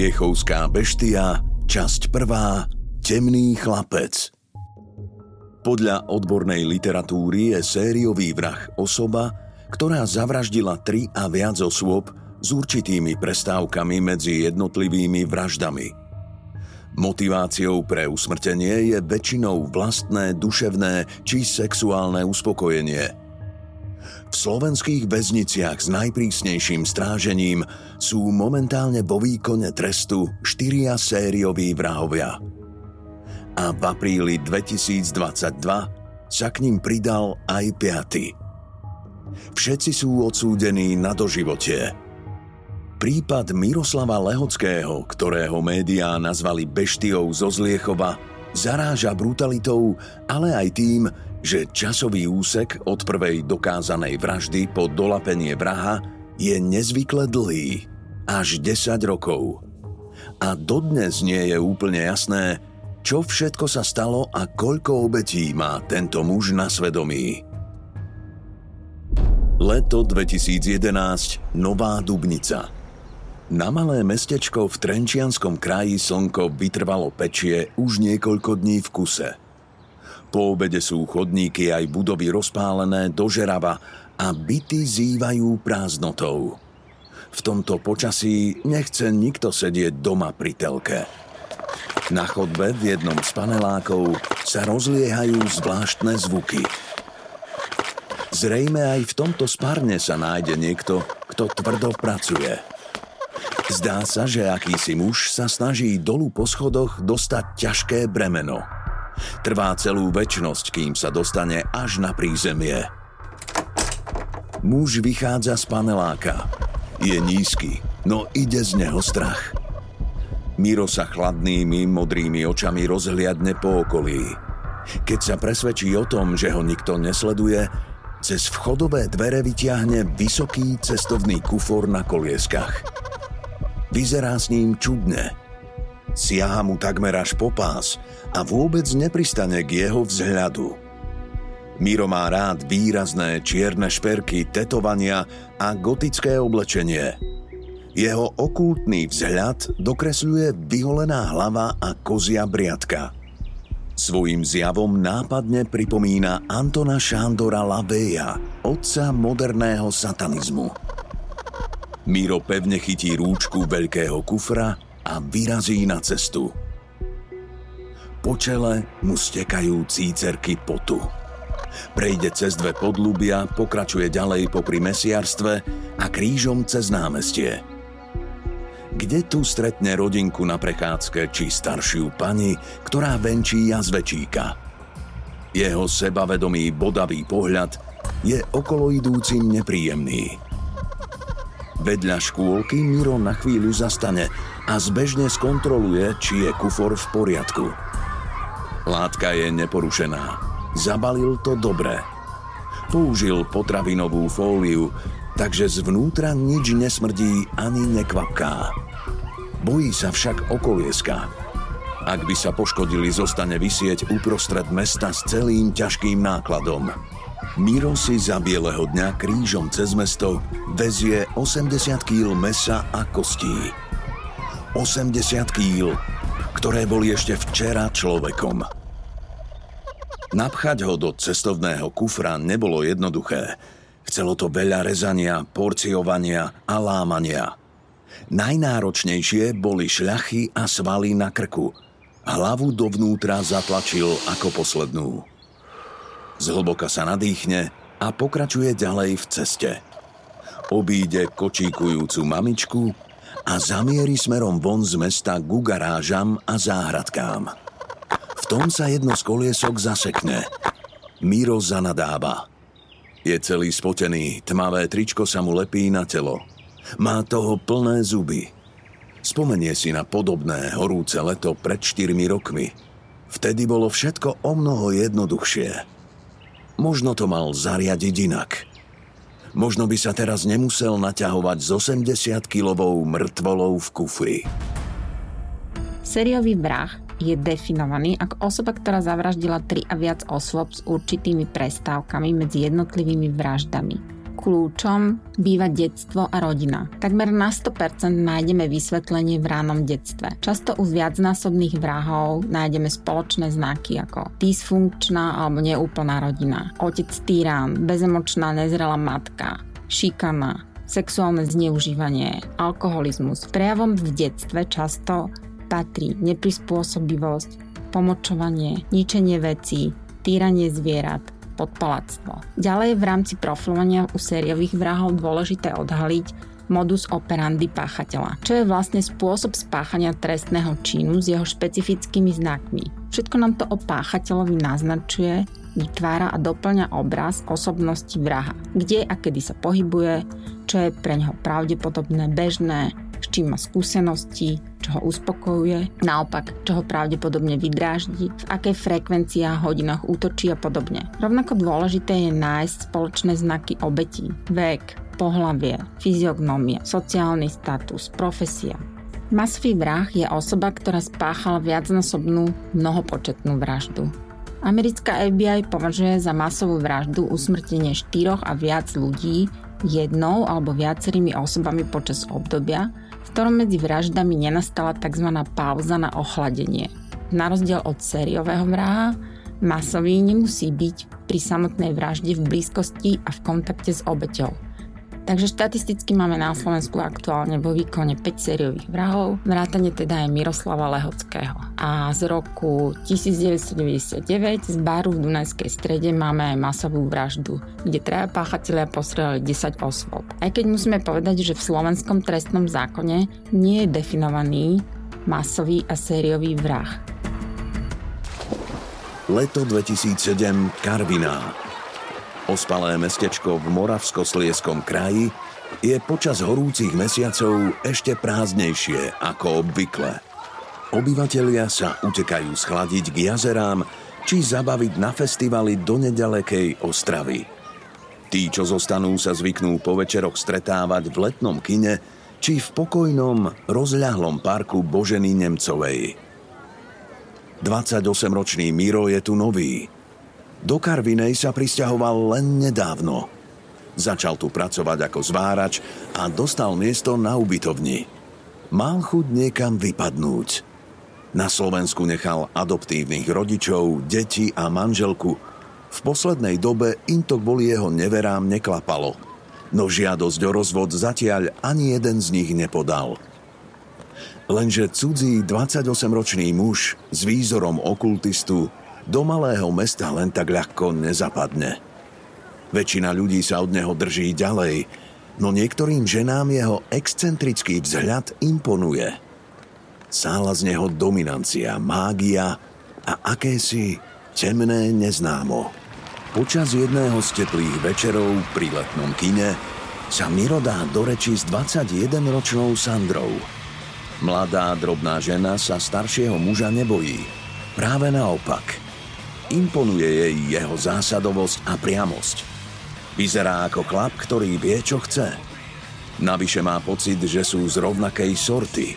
Zliechovská beštia, časť prvá, Temný chlapec. Podľa odbornej literatúry je sériový vrah osoba, ktorá zavraždila tri a viac osôb s určitými prestávkami medzi jednotlivými vraždami. Motiváciou pre usmrtenie je väčšinou vlastné duševné či sexuálne uspokojenie – v slovenských väzniciach s najprísnejším strážením sú momentálne vo výkone trestu štyria sérioví vrahovia. A v apríli 2022 sa k ním pridal aj piaty. Všetci sú odsúdení na doživotie. Prípad Miroslava Lehockého, ktorého médiá nazvali beštiou zo Zliechova, zaráža brutalitou, ale aj tým, že časový úsek od prvej dokázanej vraždy po dolapenie vraha je nezvykle dlhý, až 10 rokov. A dodnes nie je úplne jasné, čo všetko sa stalo a koľko obetí má tento muž na svedomí. Leto 2011, Nová Dubnica. Na malé mestečko v Trenčianskom kraji slnko vytrvalo pečie už niekoľko dní v kuse – po obede sú chodníky aj budovy rozpálené do žerava a byty zývajú prázdnotou. V tomto počasí nechce nikto sedieť doma pri telke. Na chodbe v jednom z panelákov sa rozliehajú zvláštne zvuky. Zrejme aj v tomto spárne sa nájde niekto, kto tvrdo pracuje. Zdá sa, že akýsi muž sa snaží dolu po schodoch dostať ťažké bremeno – Trvá celú väčnosť, kým sa dostane až na prízemie. Muž vychádza z paneláka. Je nízky, no ide z neho strach. Miro sa chladnými, modrými očami rozhliadne po okolí. Keď sa presvedčí o tom, že ho nikto nesleduje, cez vchodové dvere vyťahne vysoký cestovný kufor na kolieskach. Vyzerá s ním čudne. Siaha mu takmer až po pás a vôbec nepristane k jeho vzhľadu. Miro má rád výrazné čierne šperky, tetovania a gotické oblečenie. Jeho okultný vzhľad dokresľuje vyholená hlava a kozia briadka. Svojím zjavom nápadne pripomína Antona Šándora Laveja, otca moderného satanizmu. Miro pevne chytí rúčku veľkého kufra a vyrazí na cestu. Po čele mu stekajú cícerky potu. Prejde cez dve podlubia, pokračuje ďalej popri mesiarstve a krížom cez námestie. Kde tu stretne rodinku na prechádzke či staršiu pani, ktorá venčí jazvečíka. Jeho sebavedomý bodavý pohľad je okolo idúcim nepríjemný. Vedľa škôlky Miro na chvíľu zastane a zbežne skontroluje, či je kufor v poriadku. Látka je neporušená. Zabalil to dobre. Použil potravinovú fóliu, takže zvnútra nič nesmrdí ani nekvapká. Bojí sa však okolieska. Ak by sa poškodili, zostane vysieť uprostred mesta s celým ťažkým nákladom. Miro si za bieleho dňa krížom cez mesto vezie 80 kg mesa a kostí. 80 kg ktoré boli ešte včera človekom. Napchať ho do cestovného kufra nebolo jednoduché. Chcelo to veľa rezania, porciovania a lámania. Najnáročnejšie boli šľachy a svaly na krku. Hlavu dovnútra zatlačil ako poslednú. Zhlboka sa nadýchne a pokračuje ďalej v ceste. Obíde kočíkujúcu mamičku a zamieri smerom von z mesta ku garážam a záhradkám. V tom sa jedno z koliesok zasekne. Miro zanadáva. Je celý spotený, tmavé tričko sa mu lepí na telo. Má toho plné zuby. Spomenie si na podobné horúce leto pred 4 rokmi. Vtedy bolo všetko o mnoho jednoduchšie. Možno to mal zariadiť inak. Možno by sa teraz nemusel naťahovať s 80-kilovou mŕtvolou v kufri. Sériový vrah je definovaný ako osoba, ktorá zavraždila tri a viac osôb s určitými prestávkami medzi jednotlivými vraždami kľúčom býva detstvo a rodina. Takmer na 100% nájdeme vysvetlenie v ránom detstve. Často u viacnásobných vrahov nájdeme spoločné znaky ako dysfunkčná alebo neúplná rodina, otec týran, bezemočná nezrelá matka, šikana, sexuálne zneužívanie, alkoholizmus. Prejavom v detstve často patrí neprispôsobivosť, pomočovanie, ničenie vecí, týranie zvierat, podpalactvo. Ďalej v rámci profilovania u sériových vrahov dôležité odhaliť modus operandi páchateľa, čo je vlastne spôsob spáchania trestného činu s jeho špecifickými znakmi. Všetko nám to o páchateľovi naznačuje, vytvára a doplňa obraz osobnosti vraha, kde a kedy sa pohybuje, čo je pre neho pravdepodobné, bežné, s čím má skúsenosti, čo ho uspokojuje, naopak, čo ho pravdepodobne vydráždi, v akej frekvencii a hodinách útočí a podobne. Rovnako dôležité je nájsť spoločné znaky obetí, vek, pohlavie, fyziognomie, sociálny status, profesia. Masový vrah je osoba, ktorá spáchala viacnásobnú mnohopočetnú vraždu. Americká FBI považuje za masovú vraždu usmrtenie štyroch a viac ľudí jednou alebo viacerými osobami počas obdobia, ktorom medzi vraždami nenastala tzv. pauza na ochladenie. Na rozdiel od sériového vraha, masový nemusí byť pri samotnej vražde v blízkosti a v kontakte s obeťou. Takže štatisticky máme na Slovensku aktuálne vo výkone 5 sériových vrahov, vrátane teda je Miroslava Lehockého. A z roku 1999 z baru v Dunajskej strede máme aj masovú vraždu, kde traja páchatelia postrelili 10 osôb. Aj keď musíme povedať, že v slovenskom trestnom zákone nie je definovaný masový a sériový vrah. Leto 2007 Karviná Ospalé mestečko v Moravsko-Slieskom kraji je počas horúcich mesiacov ešte prázdnejšie ako obvykle. Obyvatelia sa utekajú schladiť k jazerám či zabaviť na festivaly do nedalekej Ostravy. Tí, čo zostanú, sa zvyknú po večeroch stretávať v letnom kine či v pokojnom, rozľahlom parku Boženy Nemcovej. 28-ročný Miro je tu nový – do Karvinej sa pristahoval len nedávno. Začal tu pracovať ako zvárač a dostal miesto na ubytovni. Mal chuť niekam vypadnúť. Na Slovensku nechal adoptívnych rodičov, deti a manželku. V poslednej dobe im to kvôli jeho neverám neklapalo. No žiadosť o rozvod zatiaľ ani jeden z nich nepodal. Lenže cudzí 28-ročný muž s výzorom okultistu do malého mesta len tak ľahko nezapadne. Väčšina ľudí sa od neho drží ďalej, no niektorým ženám jeho excentrický vzhľad imponuje. Sála z neho dominancia, mágia a akési temné neznámo. Počas jedného z teplých večerov pri letnom kine sa Miro dá do reči s 21-ročnou Sandrou. Mladá, drobná žena sa staršieho muža nebojí. Práve naopak – Imponuje jej jeho zásadovosť a priamosť. Vyzerá ako chlap, ktorý vie, čo chce. Navyše má pocit, že sú z rovnakej sorty.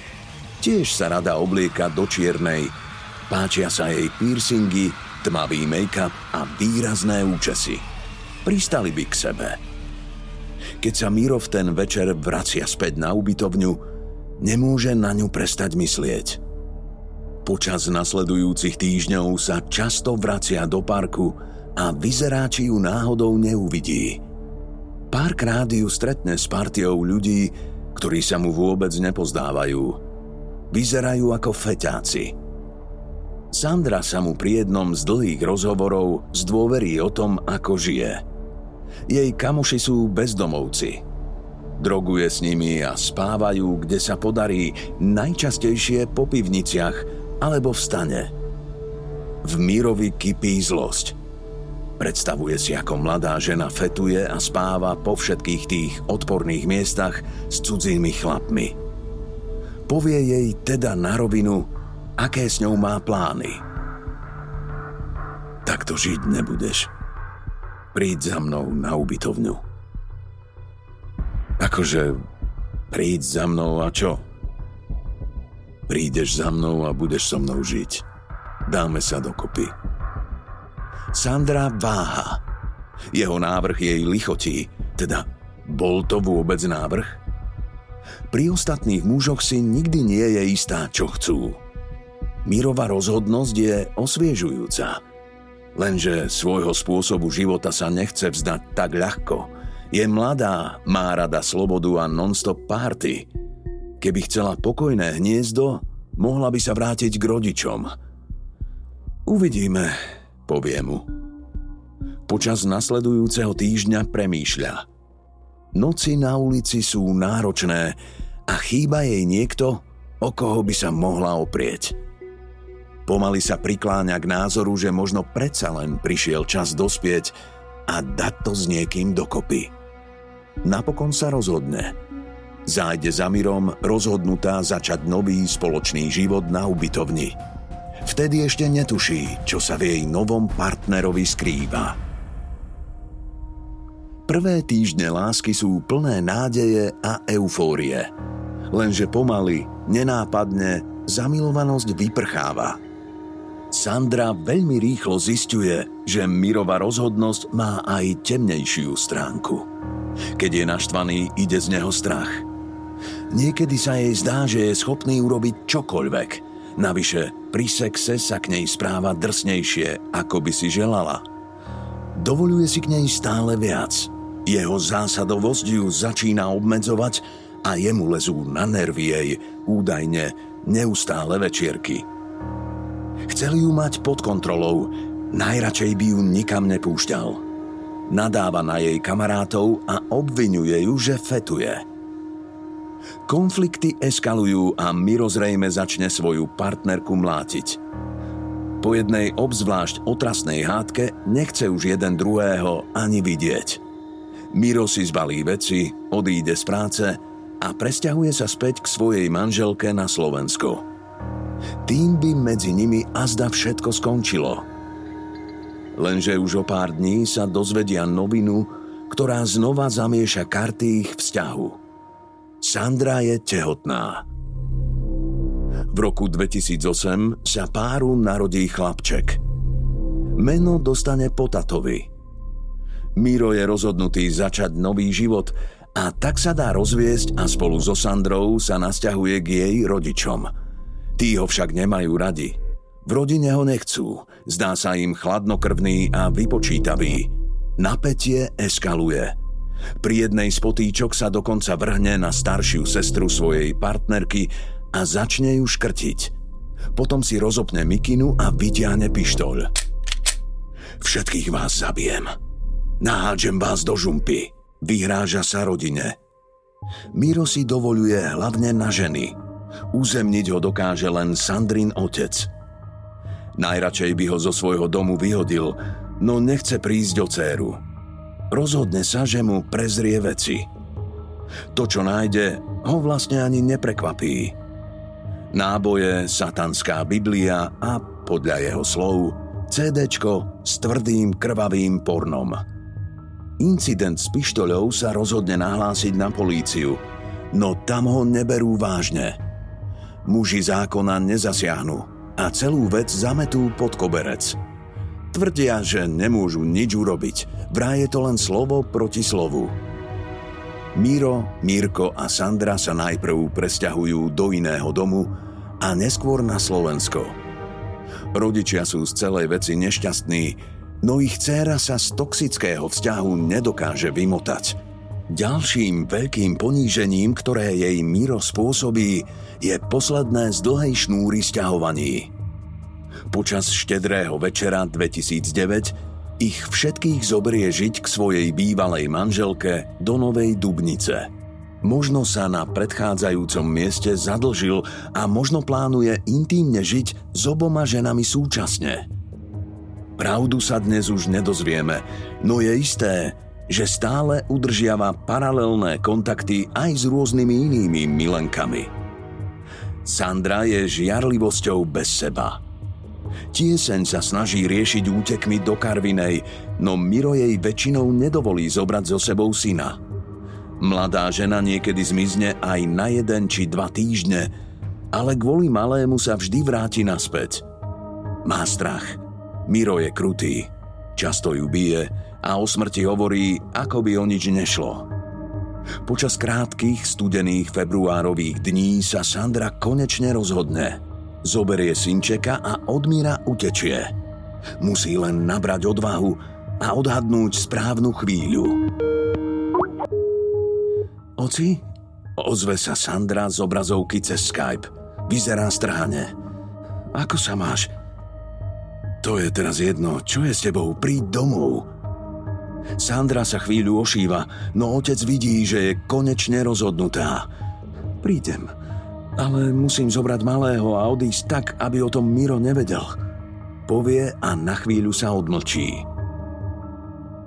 Tiež sa rada oblieka do čiernej. Páčia sa jej piercingy, tmavý make-up a výrazné účesy. Pristali by k sebe. Keď sa Miro v ten večer vracia späť na ubytovňu, nemôže na ňu prestať myslieť. Počas nasledujúcich týždňov sa často vracia do parku a vyzerá, či ju náhodou neuvidí. Párkrát ju stretne s partiou ľudí, ktorí sa mu vôbec nepozdávajú. Vyzerajú ako feťáci. Sandra sa mu pri jednom z dlhých rozhovorov zdôverí o tom, ako žije. Jej kamoši sú bezdomovci. Droguje s nimi a spávajú, kde sa podarí, najčastejšie po pivniciach alebo vstane. V Mírovi kypí zlosť. Predstavuje si, ako mladá žena fetuje a spáva po všetkých tých odporných miestach s cudzími chlapmi. Povie jej teda na rovinu, aké s ňou má plány. Takto žiť nebudeš. Príď za mnou na ubytovňu. Akože príď za mnou a čo? Prídeš za mnou a budeš so mnou žiť. Dáme sa dokopy. Sandra váha. Jeho návrh jej lichotí, teda bol to vôbec návrh? Pri ostatných mužoch si nikdy nie je istá, čo chcú. Mírová rozhodnosť je osviežujúca. Lenže svojho spôsobu života sa nechce vzdať tak ľahko. Je mladá, má rada slobodu a non-stop party – Keby chcela pokojné hniezdo, mohla by sa vrátiť k rodičom. Uvidíme, povie mu. Počas nasledujúceho týždňa premýšľa. Noci na ulici sú náročné a chýba jej niekto, o koho by sa mohla oprieť. Pomaly sa prikláňa k názoru, že možno predsa len prišiel čas dospieť a dať to s niekým dokopy. Napokon sa rozhodne – Zájde za Mirom rozhodnutá začať nový spoločný život na ubytovni. Vtedy ešte netuší, čo sa v jej novom partnerovi skrýva. Prvé týždne lásky sú plné nádeje a eufórie. Lenže pomaly, nenápadne, zamilovanosť vyprcháva. Sandra veľmi rýchlo zistuje, že Mirova rozhodnosť má aj temnejšiu stránku. Keď je naštvaný, ide z neho strach – Niekedy sa jej zdá, že je schopný urobiť čokoľvek. Navyše, pri sexe sa k nej správa drsnejšie, ako by si želala. Dovoluje si k nej stále viac. Jeho zásadovosť ju začína obmedzovať a jemu lezú na nervy jej, údajne, neustále večierky. Chcel ju mať pod kontrolou, najradšej by ju nikam nepúšťal. Nadáva na jej kamarátov a obvinuje ju, že fetuje – Konflikty eskalujú a Miro zrejme začne svoju partnerku mlátiť. Po jednej obzvlášť otrasnej hádke nechce už jeden druhého ani vidieť. Miro si zbalí veci, odíde z práce a presťahuje sa späť k svojej manželke na Slovensko. Tým by medzi nimi azda všetko skončilo. Lenže už o pár dní sa dozvedia novinu, ktorá znova zamieša karty ich vzťahu – Sandra je tehotná. V roku 2008 sa páru narodí chlapček. Meno dostane Potatovi. Miro je rozhodnutý začať nový život a tak sa dá rozviesť a spolu so Sandrou sa nasťahuje k jej rodičom. Tí ho však nemajú radi. V rodine ho nechcú, zdá sa im chladnokrvný a vypočítavý. Napätie eskaluje – pri jednej z potýčok sa dokonca vrhne na staršiu sestru svojej partnerky a začne ju škrtiť. Potom si rozopne mikinu a vyťahne pištoľ. Všetkých vás zabijem. Nahádžem vás do žumpy. Vyhráža sa rodine. Miro si dovoluje hlavne na ženy. Uzemniť ho dokáže len Sandrin otec. Najradšej by ho zo svojho domu vyhodil, no nechce prísť o céru rozhodne sa, že mu prezrie veci. To, čo nájde, ho vlastne ani neprekvapí. Náboje, satanská Biblia a, podľa jeho slov, CDčko s tvrdým krvavým pornom. Incident s pištoľou sa rozhodne nahlásiť na políciu, no tam ho neberú vážne. Muži zákona nezasiahnu a celú vec zametú pod koberec – Tvrdia, že nemôžu nič urobiť. Vraj je to len slovo proti slovu. Miro, Mírko a Sandra sa najprv presťahujú do iného domu a neskôr na Slovensko. Rodičia sú z celej veci nešťastní, no ich dcéra sa z toxického vzťahu nedokáže vymotať. Ďalším veľkým ponížením, ktoré jej Miro spôsobí, je posledné z dlhej šnúry sťahovaní. Počas štedrého večera 2009 ich všetkých zoberie žiť k svojej bývalej manželke do Novej Dubnice. Možno sa na predchádzajúcom mieste zadlžil a možno plánuje intímne žiť s oboma ženami súčasne. Pravdu sa dnes už nedozvieme, no je isté, že stále udržiava paralelné kontakty aj s rôznymi inými milenkami. Sandra je žiarlivosťou bez seba – Tieseň sa snaží riešiť útekmi do Karvinej, no Miro jej väčšinou nedovolí zobrať so sebou syna. Mladá žena niekedy zmizne aj na jeden či dva týždne, ale kvôli malému sa vždy vráti naspäť. Má strach. Miro je krutý. Často ju bije a o smrti hovorí, ako by o nič nešlo. Počas krátkých studených februárových dní sa Sandra konečne rozhodne – Zoberie synčeka a od Míra utečie. Musí len nabrať odvahu a odhadnúť správnu chvíľu. Oci? Ozve sa Sandra z obrazovky cez Skype. Vyzerá strhane. Ako sa máš? To je teraz jedno. Čo je s tebou? Príď domov. Sandra sa chvíľu ošíva, no otec vidí, že je konečne rozhodnutá. Prídem ale musím zobrať malého a odísť tak, aby o tom Miro nevedel. Povie a na chvíľu sa odmlčí.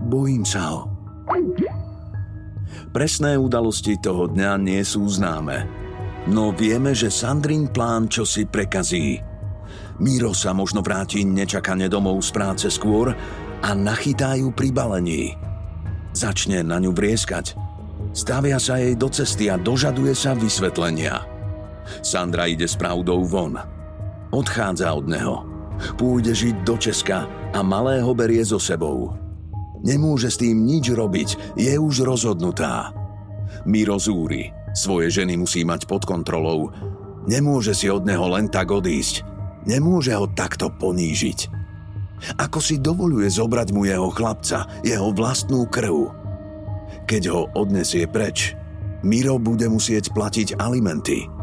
Bojím sa ho. Presné udalosti toho dňa nie sú známe. No vieme, že Sandrin plán čo si prekazí. Miro sa možno vráti nečakane domov z práce skôr a nachytá ju pri balení. Začne na ňu vrieskať. Stavia sa jej do cesty a dožaduje sa vysvetlenia. Sandra ide s pravdou von. Odchádza od neho. Pôjde žiť do Česka a malého berie so sebou. Nemôže s tým nič robiť, je už rozhodnutá. Miro zúri. Svoje ženy musí mať pod kontrolou. Nemôže si od neho len tak odísť. Nemôže ho takto ponížiť. Ako si dovoluje zobrať mu jeho chlapca, jeho vlastnú krv. Keď ho odnesie preč, Miro bude musieť platiť alimenty –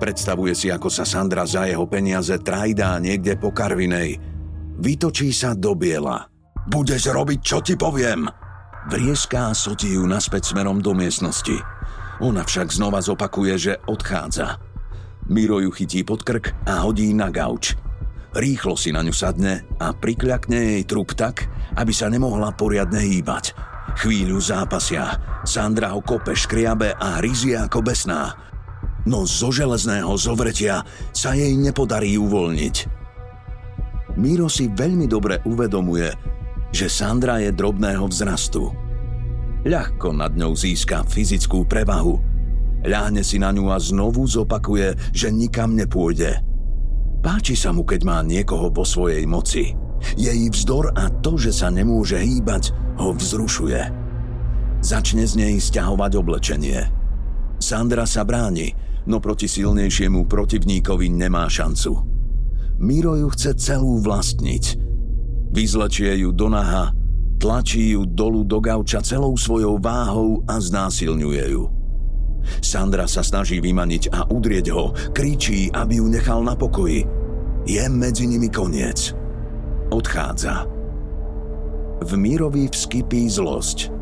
Predstavuje si, ako sa Sandra za jeho peniaze trajdá niekde po Karvinej. Vytočí sa do biela. Budeš robiť, čo ti poviem! Vrieská a sotí ju naspäť smerom do miestnosti. Ona však znova zopakuje, že odchádza. Miro ju chytí pod krk a hodí na gauč. Rýchlo si na ňu sadne a prikľakne jej trup tak, aby sa nemohla poriadne hýbať. Chvíľu zápasia. Sandra ho kope, škriabe a hryzie ako besná no zo železného zovretia sa jej nepodarí uvoľniť. Miro si veľmi dobre uvedomuje, že Sandra je drobného vzrastu. Ľahko nad ňou získa fyzickú prevahu. Ľahne si na ňu a znovu zopakuje, že nikam nepôjde. Páči sa mu, keď má niekoho po svojej moci. Jej vzdor a to, že sa nemôže hýbať, ho vzrušuje. Začne z nej stiahovať oblečenie. Sandra sa bráni, no proti silnejšiemu protivníkovi nemá šancu. Miro ju chce celú vlastniť. Vyzlečie ju do naha, tlačí ju dolu do gauča celou svojou váhou a znásilňuje ju. Sandra sa snaží vymaniť a udrieť ho, kričí, aby ju nechal na pokoji. Je medzi nimi koniec. Odchádza. V Mirovi vskypí zlosť.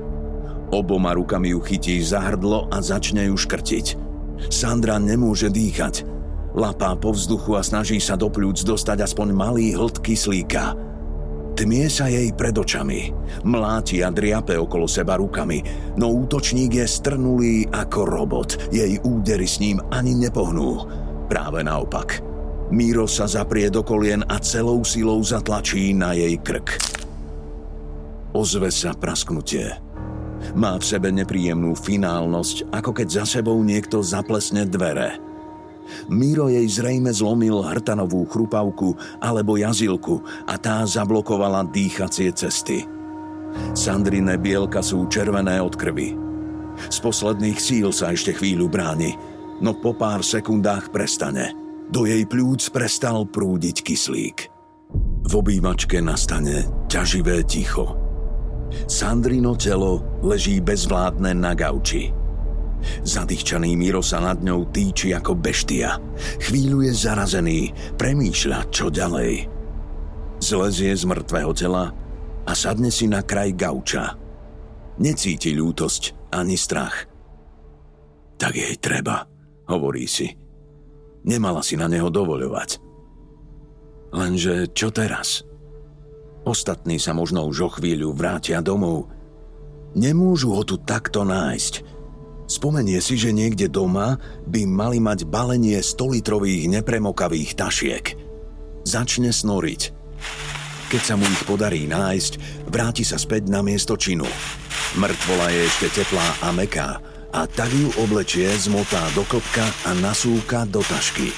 Oboma rukami ju chytí za hrdlo a začne ju škrtiť. Sandra nemôže dýchať. Lapá po vzduchu a snaží sa do pľúc dostať aspoň malý hlt kyslíka. Tmie sa jej pred očami. Mláti a driape okolo seba rukami, no útočník je strnulý ako robot. Jej údery s ním ani nepohnú. Práve naopak. Míro sa zaprie do kolien a celou silou zatlačí na jej krk. Ozve sa prasknutie. Má v sebe nepríjemnú finálnosť, ako keď za sebou niekto zaplesne dvere. Miro jej zrejme zlomil hrtanovú chrupavku alebo jazilku a tá zablokovala dýchacie cesty. Sandrine bielka sú červené od krvi. Z posledných síl sa ešte chvíľu bráni, no po pár sekundách prestane. Do jej plúc prestal prúdiť kyslík. V obývačke nastane ťaživé ticho. Sandrino telo leží bezvládne na gauči. Zadýchčaný Miro sa nad ňou týči ako beštia. Chvíľu je zarazený, premýšľa, čo ďalej. Zlezie z mŕtvého tela a sadne si na kraj gauča. Necíti ľútosť ani strach. Tak jej treba, hovorí si. Nemala si na neho dovoľovať. Lenže čo teraz? Ostatní sa možno už o chvíľu vrátia domov. Nemôžu ho tu takto nájsť. Spomenie si, že niekde doma by mali mať balenie 100-litrových nepremokavých tašiek. Začne snoriť. Keď sa mu ich podarí nájsť, vráti sa späť na miesto činu. Mŕtvola je ešte teplá a meká a tak ju oblečie, zmotá do klopka a nasúka do tašky.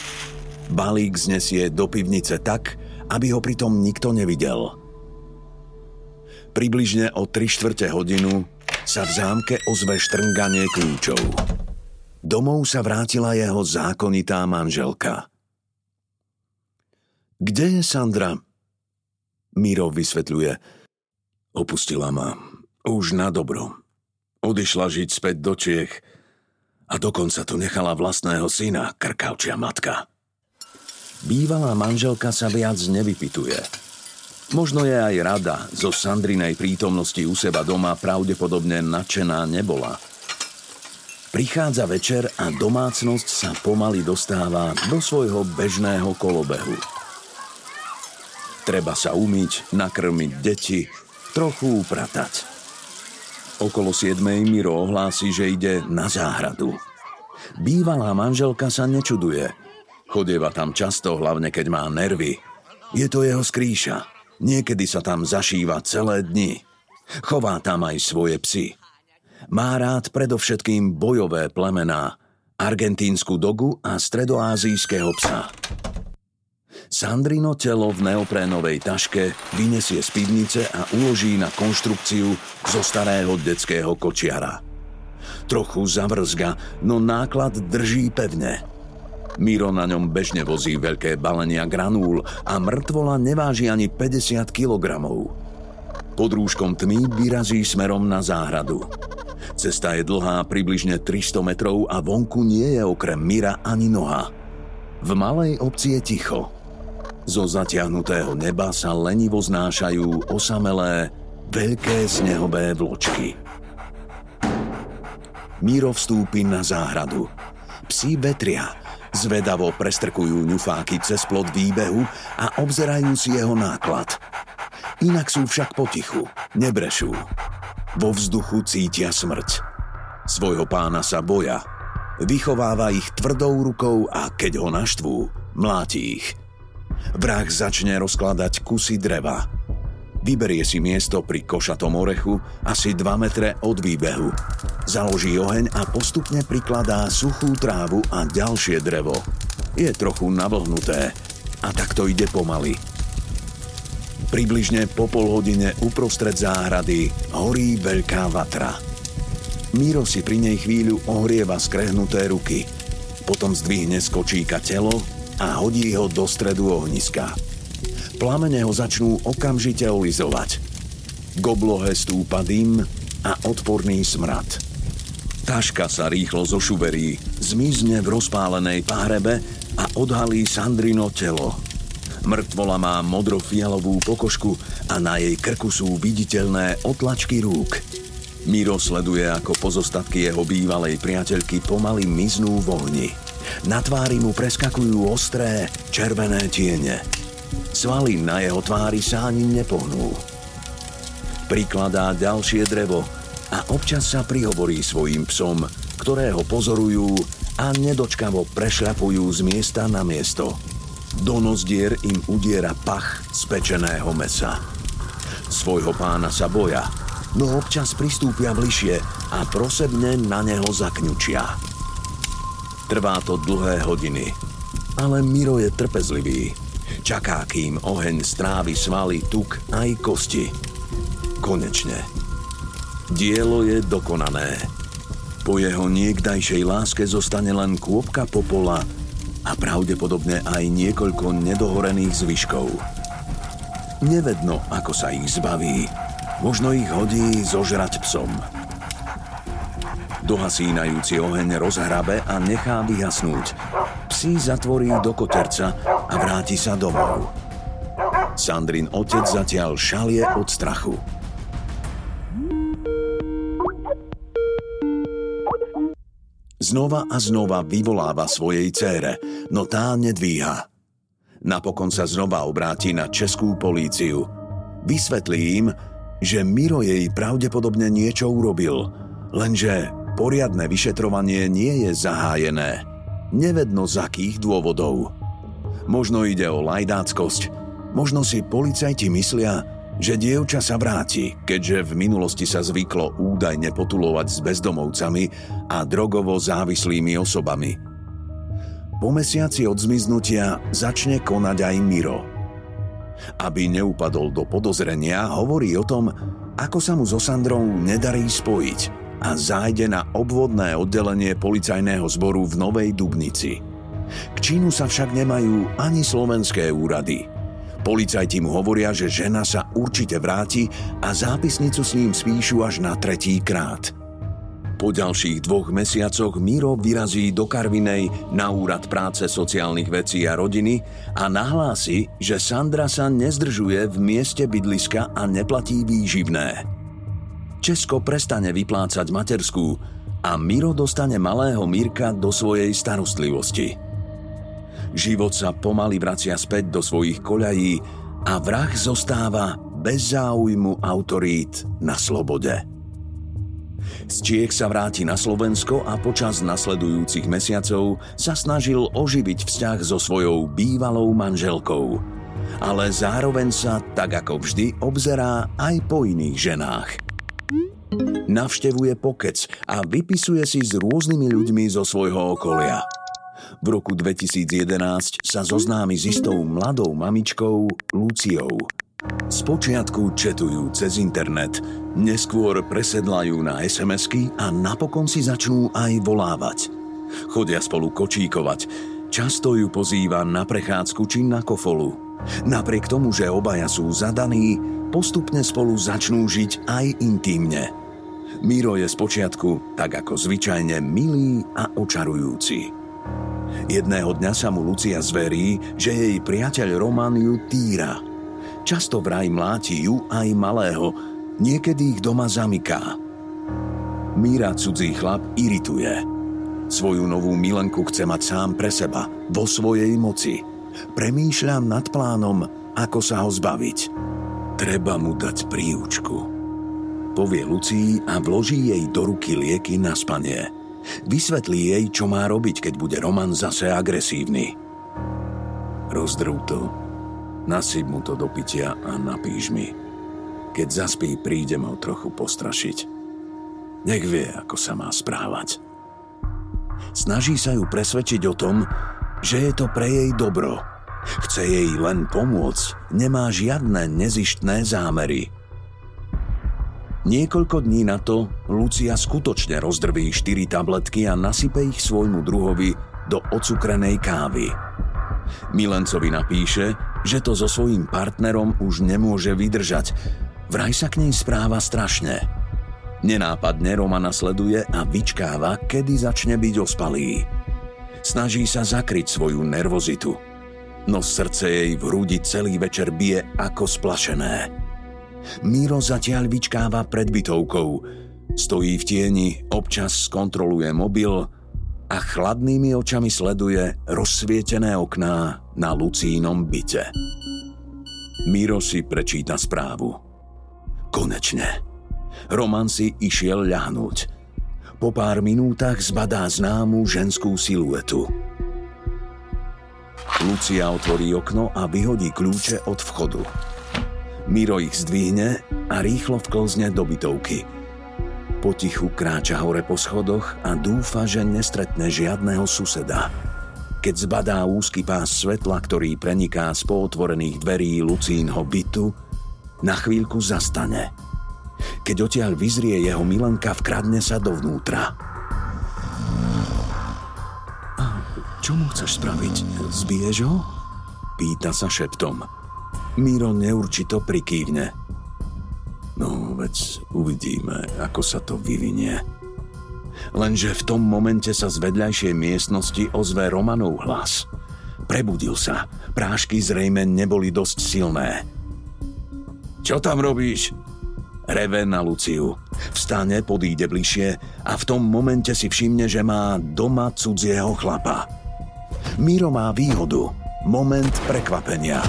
Balík znesie do pivnice tak, aby ho pritom nikto nevidel. Približne o 3 štvrte hodinu sa v zámke ozve štrnganie kľúčov. Domov sa vrátila jeho zákonitá manželka. Kde je Sandra? Miro vysvetľuje. Opustila ma. Už na dobro. Odišla žiť späť do Čiech a dokonca tu nechala vlastného syna, krkavčia matka. Bývalá manželka sa viac nevypituje. Možno je aj rada, zo Sandrinej prítomnosti u seba doma pravdepodobne nadšená nebola. Prichádza večer a domácnosť sa pomaly dostáva do svojho bežného kolobehu. Treba sa umyť, nakrmiť deti, trochu upratať. Okolo 7. Miro ohlási, že ide na záhradu. Bývalá manželka sa nečuduje. Chodieva tam často, hlavne keď má nervy. Je to jeho skrýša. Niekedy sa tam zašíva celé dni. Chová tam aj svoje psy. Má rád predovšetkým bojové plemená, argentínsku dogu a stredoázijského psa. Sandrino telo v neoprénovej taške vyniesie z pivnice a uloží na konštrukciu zo starého detského kočiara. Trochu zavrzga, no náklad drží pevne. Miro na ňom bežne vozí veľké balenia granúl a mŕtvola neváži ani 50 kg. Pod rúškom tmy vyrazí smerom na záhradu. Cesta je dlhá približne 300 metrov a vonku nie je okrem Mira ani noha. V malej obci je ticho. Zo zatiahnutého neba sa lenivo znášajú osamelé, veľké snehové vločky. Míro vstúpi na záhradu. Psi vetria, zvedavo prestrkujú ňufáky cez plot výbehu a obzerajú si jeho náklad. Inak sú však potichu, nebrešú. Vo vzduchu cítia smrť. Svojho pána sa boja. Vychováva ich tvrdou rukou a keď ho naštvú, mláti ich – Vrah začne rozkladať kusy dreva. Vyberie si miesto pri košatom orechu asi 2 metre od výbehu. Založí oheň a postupne prikladá suchú trávu a ďalšie drevo. Je trochu navlhnuté a takto ide pomaly. Približne po pol hodine uprostred záhrady horí veľká vatra. Míro si pri nej chvíľu ohrieva skrehnuté ruky. Potom zdvihne z kočíka telo a hodí ho do stredu ohniska. Plamene ho začnú okamžite olizovať. K oblohe stúpa dym a odporný smrad. Taška sa rýchlo zošuverí, zmizne v rozpálenej párebe a odhalí Sandrino telo. Mŕtvola má modrofialovú pokožku a na jej krku sú viditeľné otlačky rúk. Miro sleduje, ako pozostatky jeho bývalej priateľky pomaly miznú v ohni. Na tvári mu preskakujú ostré, červené tiene. Svaly na jeho tvári sa ani nepohnú. Prikladá ďalšie drevo a občas sa prihovorí svojim psom, ktoré ho pozorujú a nedočkavo prešľapujú z miesta na miesto. Do nozdier im udiera pach z pečeného mesa. Svojho pána sa boja, no občas pristúpia bližšie a prosebne na neho zakňučia. Trvá to dlhé hodiny. Ale Miro je trpezlivý. Čaká, kým oheň strávi svaly, tuk aj kosti. Konečne. Dielo je dokonané. Po jeho niekdajšej láske zostane len kôpka popola a pravdepodobne aj niekoľko nedohorených zvyškov. Nevedno, ako sa ich zbaví. Možno ich hodí zožrať psom. Dohasínajúci oheň rozhrabe a nechá vyhasnúť. Psi zatvorí do koterca a vráti sa domov. Sandrin otec zatiaľ šalie od strachu. Znova a znova vyvoláva svojej cére, no tá nedvíha. Napokon sa znova obráti na českú políciu. Vysvetlí im, že Miro jej pravdepodobne niečo urobil, lenže poriadne vyšetrovanie nie je zahájené. Nevedno z akých dôvodov. Možno ide o lajdáckosť, možno si policajti myslia, že dievča sa vráti, keďže v minulosti sa zvyklo údajne potulovať s bezdomovcami a drogovo závislými osobami. Po mesiaci od zmiznutia začne konať aj Miro. Aby neupadol do podozrenia, hovorí o tom, ako sa mu so Sandrou nedarí spojiť a zájde na obvodné oddelenie policajného zboru v Novej Dubnici. K Čínu sa však nemajú ani slovenské úrady – Policajti mu hovoria, že žena sa určite vráti a zápisnicu s ním spíšu až na tretí krát. Po ďalších dvoch mesiacoch Miro vyrazí do Karvinej na úrad práce sociálnych vecí a rodiny a nahlási, že Sandra sa nezdržuje v mieste bydliska a neplatí výživné. Česko prestane vyplácať materskú a Miro dostane malého Mirka do svojej starostlivosti. Život sa pomaly vracia späť do svojich koľají a vrah zostáva bez záujmu autorít na slobode. Z Čiech sa vráti na Slovensko a počas nasledujúcich mesiacov sa snažil oživiť vzťah so svojou bývalou manželkou. Ale zároveň sa, tak ako vždy, obzerá aj po iných ženách. Navštevuje pokec a vypisuje si s rôznymi ľuďmi zo svojho okolia – v roku 2011 sa zoznámi s istou mladou mamičkou Luciou. Spočiatku četujú cez internet, neskôr presedlajú na SMS-ky a napokon si začnú aj volávať. Chodia spolu kočíkovať, často ju pozýva na prechádzku či na kofolu. Napriek tomu, že obaja sú zadaní, postupne spolu začnú žiť aj intímne. Miro je spočiatku, tak ako zvyčajne, milý a očarujúci. Jedného dňa sa mu Lucia zverí, že jej priateľ Roman ju týra. Často vraj mláti ju aj malého, niekedy ich doma zamyká. Míra cudzí chlap irituje. Svoju novú milenku chce mať sám pre seba, vo svojej moci. Premýšľa nad plánom, ako sa ho zbaviť. Treba mu dať príučku. Povie Lucii a vloží jej do ruky lieky na spanie – Vysvetlí jej, čo má robiť, keď bude Roman zase agresívny. Rozdrv to, nasyp mu to do pitia a napíš mi. Keď zaspí, prídem ho trochu postrašiť. Nech vie, ako sa má správať. Snaží sa ju presvedčiť o tom, že je to pre jej dobro. Chce jej len pomôcť, nemá žiadne nezištné zámery. Niekoľko dní na to Lucia skutočne rozdrví 4 tabletky a nasype ich svojmu druhovi do ocukrenej kávy. Milencovi napíše, že to so svojím partnerom už nemôže vydržať. Vraj sa k nej správa strašne. Nenápadne Romana sleduje a vyčkáva, kedy začne byť ospalý. Snaží sa zakryť svoju nervozitu. No srdce jej v hrudi celý večer bije ako splašené. Miro zatiaľ vyčkáva pred bytovkou. Stojí v tieni, občas skontroluje mobil a chladnými očami sleduje rozsvietené okná na Lucínom byte. Miro si prečíta správu. Konečne. Roman si išiel ľahnúť. Po pár minútach zbadá známu ženskú siluetu. Lucia otvorí okno a vyhodí kľúče od vchodu. Miro ich zdvihne a rýchlo vklzne do bytovky. Potichu kráča hore po schodoch a dúfa, že nestretne žiadného suseda. Keď zbadá úzky pás svetla, ktorý preniká z pootvorených dverí Lucínho bytu, na chvíľku zastane. Keď odtiaľ vyzrie jeho milenka, vkradne sa dovnútra. Čo mu chceš spraviť? Zbiješ ho? Pýta sa šeptom. Miro neurčito prikývne. No, veď uvidíme, ako sa to vyvinie. Lenže v tom momente sa z vedľajšej miestnosti ozve Romanov hlas. Prebudil sa. Prášky zrejme neboli dosť silné. Čo tam robíš? Reve na Luciu. Vstane, podíde bližšie a v tom momente si všimne, že má doma cudzieho chlapa. Miro má výhodu. Moment prekvapenia.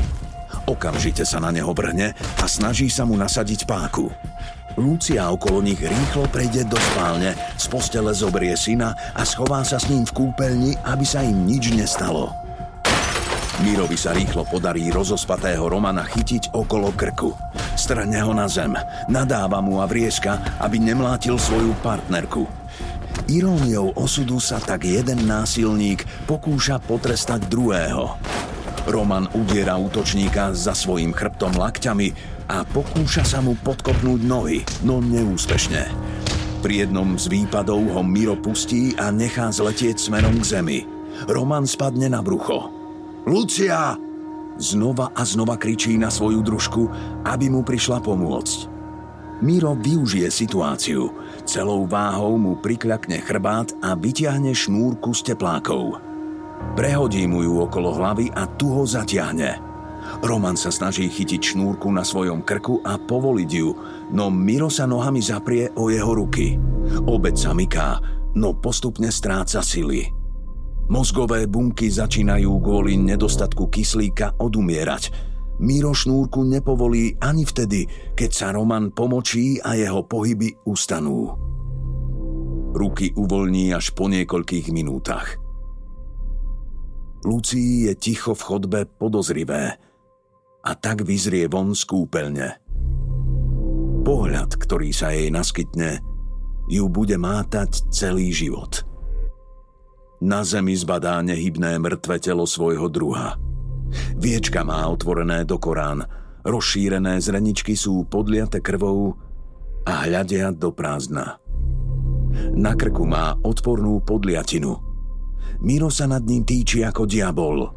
Okamžite sa na neho vrhne a snaží sa mu nasadiť páku. Lucia okolo nich rýchlo prejde do spálne, z postele zobrie syna a schová sa s ním v kúpeľni, aby sa im nič nestalo. Mirovi sa rýchlo podarí rozospatého Romana chytiť okolo krku. Strhne ho na zem, nadáva mu a vrieska, aby nemlátil svoju partnerku. Iróniou osudu sa tak jeden násilník pokúša potrestať druhého. Roman udiera útočníka za svojim chrbtom lakťami a pokúša sa mu podkopnúť nohy, no neúspešne. Pri jednom z výpadov ho Miro pustí a nechá zletieť smerom k zemi. Roman spadne na brucho. Lucia! Znova a znova kričí na svoju družku, aby mu prišla pomôcť. Miro využije situáciu. Celou váhou mu prikľakne chrbát a vyťahne šnúrku s teplákov. Prehodí mu ju okolo hlavy a tu ho zatiahne. Roman sa snaží chytiť šnúrku na svojom krku a povoliť ju, no Miro sa nohami zaprie o jeho ruky. Obec sa myká, no postupne stráca sily. Mozgové bunky začínajú kvôli nedostatku kyslíka odumierať. Miro šnúrku nepovolí ani vtedy, keď sa Roman pomočí a jeho pohyby ustanú. Ruky uvoľní až po niekoľkých minútach. Lucii je ticho v chodbe podozrivé a tak vyzrie von z kúpeľne. Pohľad, ktorý sa jej naskytne, ju bude mátať celý život. Na zemi zbadá nehybné mŕtve telo svojho druha. Viečka má otvorené do Korán, rozšírené zreničky sú podliate krvou a hľadia do prázdna. Na krku má odpornú podliatinu – Miro sa nad ním týči ako diabol.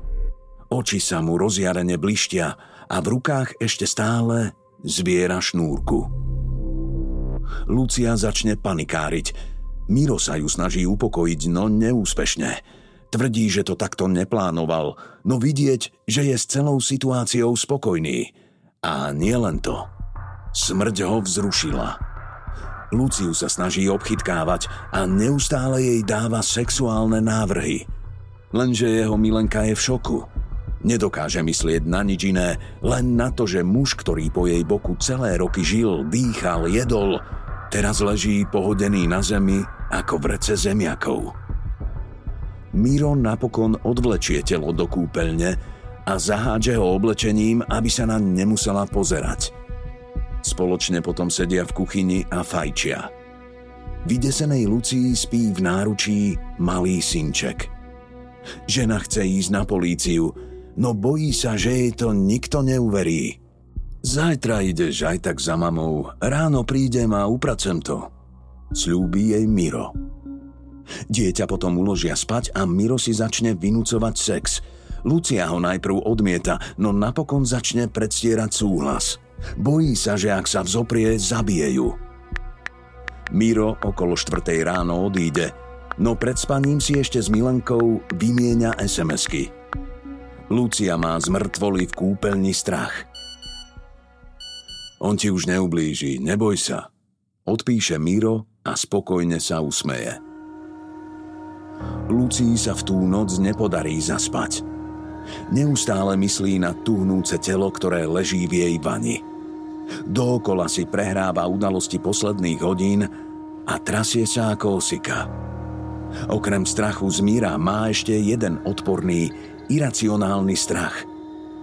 Oči sa mu rozjarene blištia a v rukách ešte stále zbiera šnúrku. Lucia začne panikáriť. Miro sa ju snaží upokojiť, no neúspešne. Tvrdí, že to takto neplánoval, no vidieť, že je s celou situáciou spokojný. A nie len to. Smrť ho vzrušila. Luciu sa snaží obchytkávať a neustále jej dáva sexuálne návrhy. Lenže jeho milenka je v šoku. Nedokáže myslieť na nič iné, len na to, že muž, ktorý po jej boku celé roky žil, dýchal, jedol, teraz leží pohodený na zemi ako vrece zemiakov. Miro napokon odvlečie telo do kúpeľne a zahádže ho oblečením, aby sa na nemusela pozerať – Spoločne potom sedia v kuchyni a fajčia. Vydesenej Lucii spí v náručí malý synček. Žena chce ísť na políciu, no bojí sa, že jej to nikto neuverí. Zajtra ideš aj tak za mamou, ráno prídem a upracem to. Sľúbi jej Miro. Dieťa potom uložia spať a Miro si začne vynúcovať sex. Lucia ho najprv odmieta, no napokon začne predstierať súhlas – Bojí sa, že ak sa vzoprie, zabije ju. Miro okolo štvrtej ráno odíde, no pred spaním si ešte s Milenkou vymieňa SMS-ky. Lucia má z mŕtvoly v kúpeľni strach. On ti už neublíži, neboj sa. Odpíše Miro a spokojne sa usmeje. Lucii sa v tú noc nepodarí zaspať. Neustále myslí na tuhnúce telo, ktoré leží v jej vani. Dookola si prehráva udalosti posledných hodín a trasie sa ako osika. Okrem strachu z míra má ešte jeden odporný, iracionálny strach.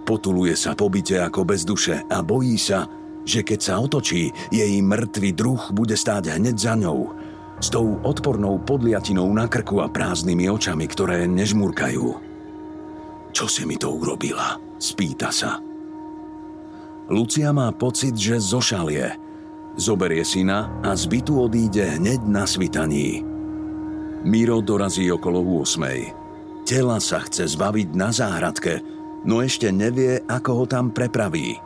Potuluje sa po byte ako bez duše a bojí sa, že keď sa otočí, jej mŕtvy druh bude stáť hneď za ňou, s tou odpornou podliatinou na krku a prázdnymi očami, ktoré nežmurkajú. Čo si mi to urobila? Spýta sa. Lucia má pocit, že zošalie. Zoberie syna a z bytu odíde hneď na svitaní. Miro dorazí okolo 8. Tela sa chce zbaviť na záhradke, no ešte nevie, ako ho tam prepraví.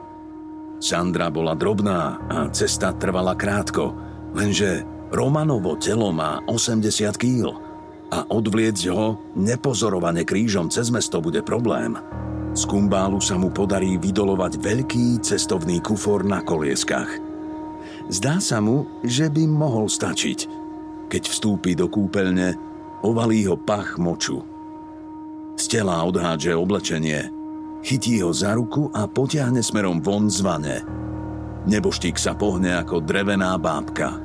Sandra bola drobná a cesta trvala krátko, lenže Romanovo telo má 80 kg a odvliecť ho nepozorovane krížom cez mesto bude problém. Z kumbálu sa mu podarí vydolovať veľký cestovný kufor na kolieskach. Zdá sa mu, že by mohol stačiť. Keď vstúpi do kúpeľne, ovalí ho pach moču. Z tela odhádže oblečenie, chytí ho za ruku a potiahne smerom von z vane. Neboštík sa pohne ako drevená bábka.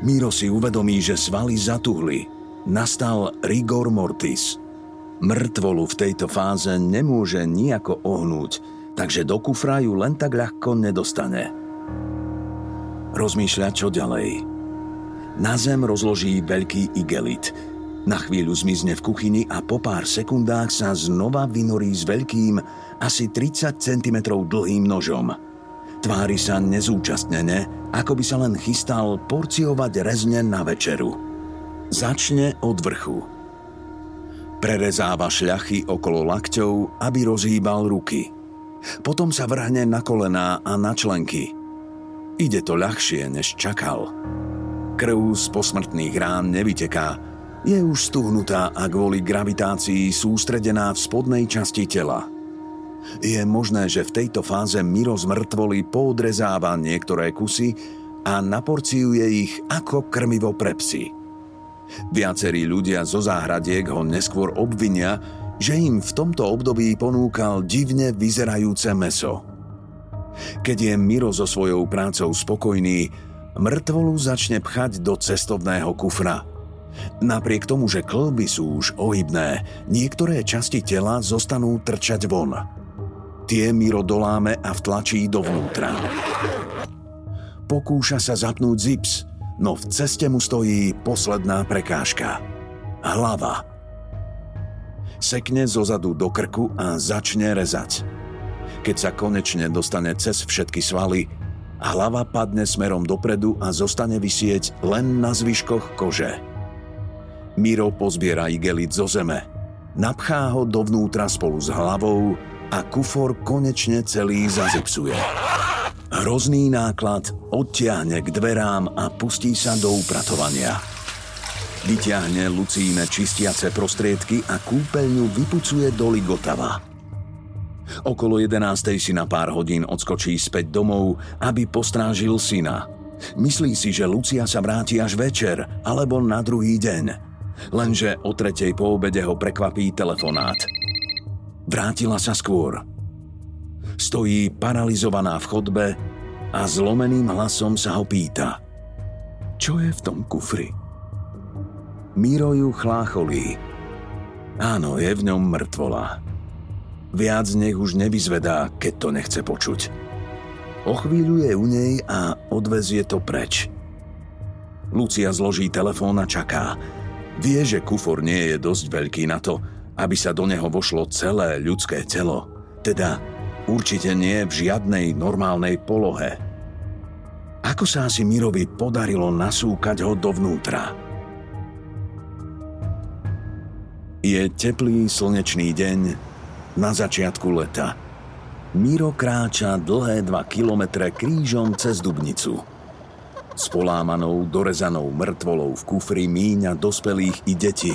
Míro si uvedomí, že svaly zatuhli. Nastal rigor mortis – Mŕtvolu v tejto fáze nemôže nejako ohnúť, takže do kufra ju len tak ľahko nedostane. Rozmýšľa, čo ďalej. Na zem rozloží veľký igelit. Na chvíľu zmizne v kuchyni a po pár sekundách sa znova vynorí s veľkým, asi 30 cm dlhým nožom. Tvári sa nezúčastnene, ako by sa len chystal porciovať rezne na večeru. Začne od vrchu – Prerezáva šľachy okolo lakťov, aby rozhýbal ruky. Potom sa vrhne na kolená a na členky. Ide to ľahšie, než čakal. Krv z posmrtných rán nevyteká, je už stuhnutá a kvôli gravitácii sústredená v spodnej časti tela. Je možné, že v tejto fáze Miro z mŕtvoly poodrezáva niektoré kusy a naporciuje ich ako krmivo pre psy. Viacerí ľudia zo záhradiek ho neskôr obvinia, že im v tomto období ponúkal divne vyzerajúce meso. Keď je Miro so svojou prácou spokojný, mŕtvolu začne pchať do cestovného kufra. Napriek tomu, že klby sú už ohybné, niektoré časti tela zostanú trčať von. Tie Miro doláme a vtlačí dovnútra. Pokúša sa zapnúť zips – no v ceste mu stojí posledná prekážka. Hlava. Sekne zozadu do krku a začne rezať. Keď sa konečne dostane cez všetky svaly, hlava padne smerom dopredu a zostane vysieť len na zvyškoch kože. Miro pozbiera igelit zo zeme, napchá ho dovnútra spolu s hlavou a kufor konečne celý zazipsuje. Hrozný náklad odtiahne k dverám a pustí sa do upratovania. Vyťahne Lucíne čistiace prostriedky a kúpeľňu vypucuje do Ligotava. Okolo 11. si na pár hodín odskočí späť domov, aby postrážil syna. Myslí si, že Lucia sa vráti až večer alebo na druhý deň. Lenže o tretej po obede ho prekvapí telefonát. Vrátila sa skôr – stojí paralizovaná v chodbe a zlomeným hlasom sa ho pýta. Čo je v tom kufri? Miro ju chlácholí. Áno, je v ňom mŕtvola. Viac nech už nevyzvedá, keď to nechce počuť. O chvíľu je u nej a odvezie to preč. Lucia zloží telefón a čaká. Vie, že kufor nie je dosť veľký na to, aby sa do neho vošlo celé ľudské telo. Teda Určite nie v žiadnej normálnej polohe. Ako sa asi Mirovi podarilo nasúkať ho dovnútra? Je teplý slnečný deň na začiatku leta. Miro kráča dlhé dva kilometre krížom cez Dubnicu. S polámanou, dorezanou mŕtvolou v kufri míňa dospelých i deti.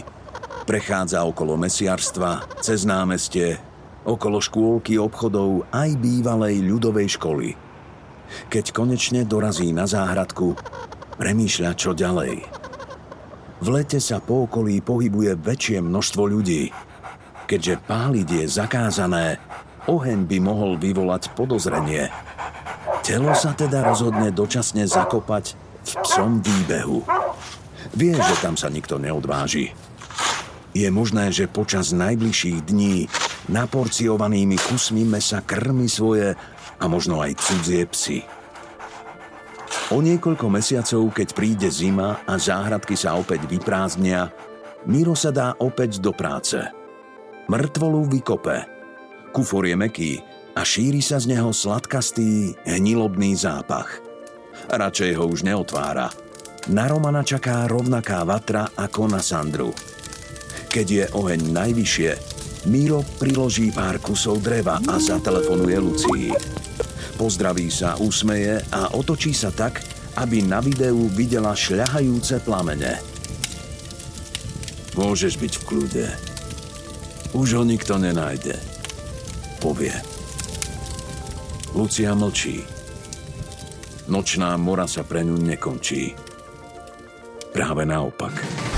Prechádza okolo mesiarstva, cez námestie, okolo škôlky obchodov aj bývalej ľudovej školy. Keď konečne dorazí na záhradku, premýšľa čo ďalej. V lete sa po okolí pohybuje väčšie množstvo ľudí. Keďže páliť je zakázané, oheň by mohol vyvolať podozrenie. Telo sa teda rozhodne dočasne zakopať v psom výbehu. Vie, že tam sa nikto neodváži. Je možné, že počas najbližších dní naporciovanými kusmi mesa krmi svoje a možno aj cudzie psy. O niekoľko mesiacov, keď príde zima a záhradky sa opäť vyprázdnia, Miro sa dá opäť do práce. Mrtvolu vykope. Kufor je meký a šíri sa z neho sladkastý, hnilobný zápach. Radšej ho už neotvára. Na Romana čaká rovnaká vatra ako na Sandru. Keď je oheň najvyššie, Miro priloží pár kusov dreva a zatelefonuje Lucii. Pozdraví sa, usmeje a otočí sa tak, aby na videu videla šľahajúce plamene. Môžeš byť v kľude. Už ho nikto nenájde. Povie. Lucia mlčí. Nočná mora sa pre ňu nekončí. Práve naopak.